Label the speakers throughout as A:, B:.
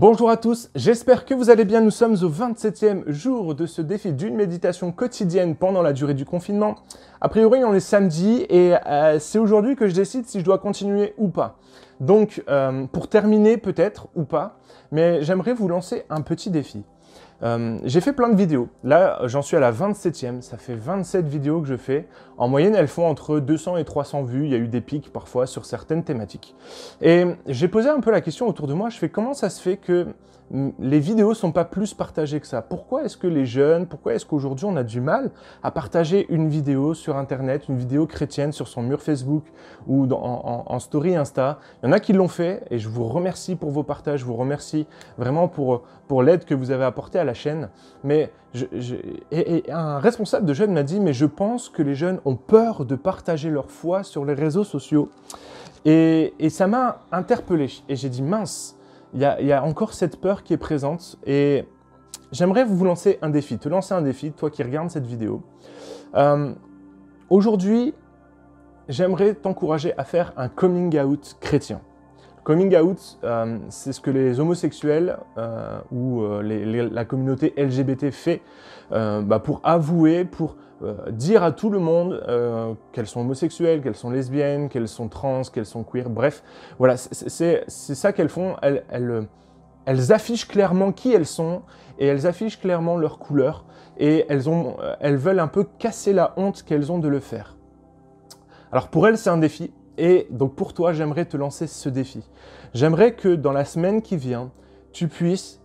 A: Bonjour à tous, j'espère que vous allez bien. Nous sommes au 27e jour de ce défi d'une méditation quotidienne pendant la durée du confinement. A priori, on est samedi et euh, c'est aujourd'hui que je décide si je dois continuer ou pas. Donc, euh, pour terminer peut-être ou pas, mais j'aimerais vous lancer un petit défi. Euh, j'ai fait plein de vidéos. Là, j'en suis à la 27e. Ça fait 27 vidéos que je fais. En moyenne, elles font entre 200 et 300 vues. Il y a eu des pics parfois sur certaines thématiques. Et j'ai posé un peu la question autour de moi. Je fais comment ça se fait que les vidéos sont pas plus partagées que ça. Pourquoi est-ce que les jeunes, pourquoi est-ce qu'aujourd'hui on a du mal à partager une vidéo sur Internet, une vidéo chrétienne sur son mur Facebook ou en, story Insta? Il y en a qui l'ont fait et je vous remercie pour vos partages, je vous remercie vraiment pour, pour l'aide que vous avez apportée à la chaîne. Mais et, un responsable de jeunes m'a dit, mais je pense que les jeunes ont peur de partager leur foi sur les réseaux sociaux. Et, et ça m'a interpellé et j'ai dit, mince il y, a, encore cette peur qui est présente. Et j'aimerais vous lancer un défi, te lancer un défi, toi qui regardes cette vidéo. Euh, aujourd'hui, j'aimerais t'encourager à faire un coming out chrétien. Coming out, euh, c'est ce que les homosexuels euh, ou la communauté LGBT fait bah, pour avouer, pour euh, dire à tout le monde euh, qu'elles sont homosexuelles, qu'elles sont lesbiennes, qu'elles sont trans, qu'elles sont queer, bref, voilà, c'est ça qu'elles font. Elles, affichent clairement qui elles sont et elles affichent clairement leur couleur et euh, elles veulent un peu casser la honte qu'elles ont de le faire. Alors pour elles, c'est un défi et donc pour toi, j'aimerais te lancer ce défi. J'aimerais que dans la semaine qui vient, tu puisses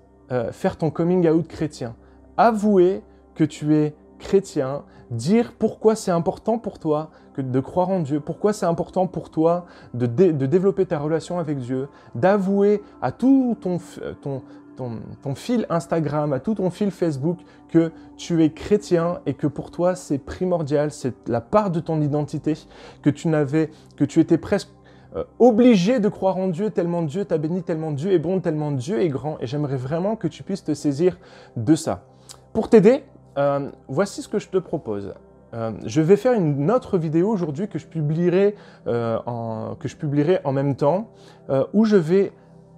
A: faire ton coming out chrétien, avouer que tu es chrétien, dire pourquoi c'est important pour toi de croire en Dieu, pourquoi c'est important pour toi de, développer ta relation avec Dieu, d'avouer à tout ton, ton, ton, fil Instagram, à tout ton fil Facebook que tu es chrétien et que pour toi c'est primordial, c'est la part de ton identité, que tu n'avais, que tu étais presque euh, obligé de croire en Dieu tellement Dieu t'a béni, tellement Dieu est bon, tellement Dieu est grand. Et j'aimerais vraiment que tu puisses te saisir de ça. Pour t'aider, euh, voici ce que je te propose. Euh, je vais faire une autre vidéo aujourd'hui que, je que je publierai en même temps, où je vais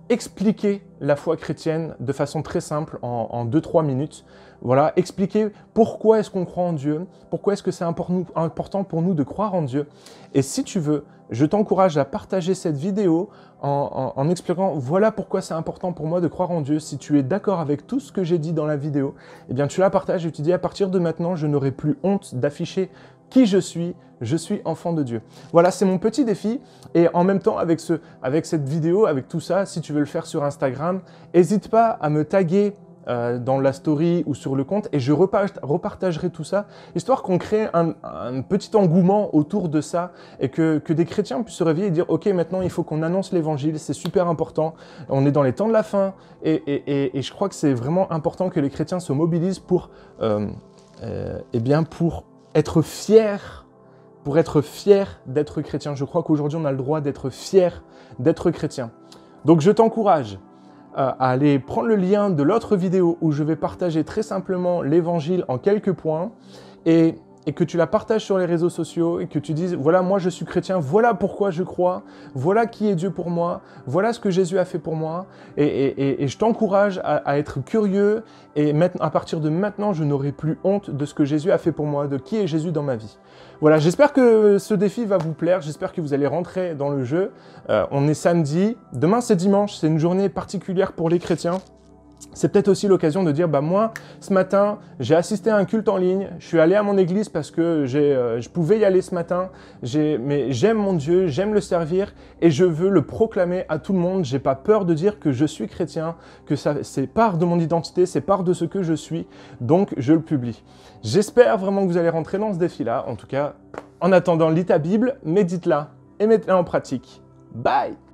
A: expliquer la foi chrétienne de façon très simple, en 2-3 minutes. Voilà, expliquer pourquoi est-ce qu'on croit en Dieu, pourquoi est-ce que c'est important pour nous de croire en Dieu. Et si tu veux, je t'encourage à partager cette vidéo en, expliquant voilà pourquoi c'est important pour moi de croire en Dieu. Si tu es d'accord avec tout ce que j'ai dit dans la vidéo, eh bien tu la partages et tu dis à partir de maintenant, je n'aurai plus honte d'afficher qui je suis, je suis enfant de Dieu. Voilà, c'est mon petit défi. Et en même temps, avec, ce, avec cette vidéo, avec tout ça, si tu veux le faire sur Instagram, n'hésite pas à me taguer euh, dans la story ou sur le compte et je repartagerai tout ça, histoire qu'on crée un, petit engouement autour de ça et que, des chrétiens puissent se réveiller et dire ok maintenant il faut qu'on annonce l'évangile, c'est super important, on est dans les temps de la fin et, je crois que c'est vraiment important que les chrétiens se mobilisent pour, euh, euh, eh bien pour être fiers pour être fier d'être chrétien. Je crois qu'aujourd'hui, on a le droit d'être fier d'être chrétien. Donc, je t'encourage à aller prendre le lien de l'autre vidéo où je vais partager très simplement l'évangile en quelques points. Et, que tu la partages sur les réseaux sociaux et que tu dises voilà moi je suis chrétien, voilà pourquoi je crois, voilà qui est Dieu pour moi, voilà ce que Jésus a fait pour moi et, je t'encourage à, être curieux et à partir de maintenant je n'aurai plus honte de ce que Jésus a fait pour moi, de qui est Jésus dans ma vie. Voilà, j'espère que ce défi va vous plaire, j'espère que vous allez rentrer dans le jeu. Euh, on est samedi, demain c'est dimanche, c'est une journée particulière pour les chrétiens. C'est peut-être aussi l'occasion de dire, bah moi, ce matin, j'ai assisté à un culte en ligne, je suis allé à mon église parce que euh, je pouvais y aller ce matin, mais j'aime mon Dieu, j'aime le servir et je veux le proclamer à tout le monde. J'ai pas peur de dire que je suis chrétien, que c'est part de mon identité, c'est part de ce que je suis, donc je le publie. J'espère vraiment que vous allez rentrer dans ce défi-là. En tout cas, en attendant, lis ta Bible, médite-la et mets-la en pratique. Bye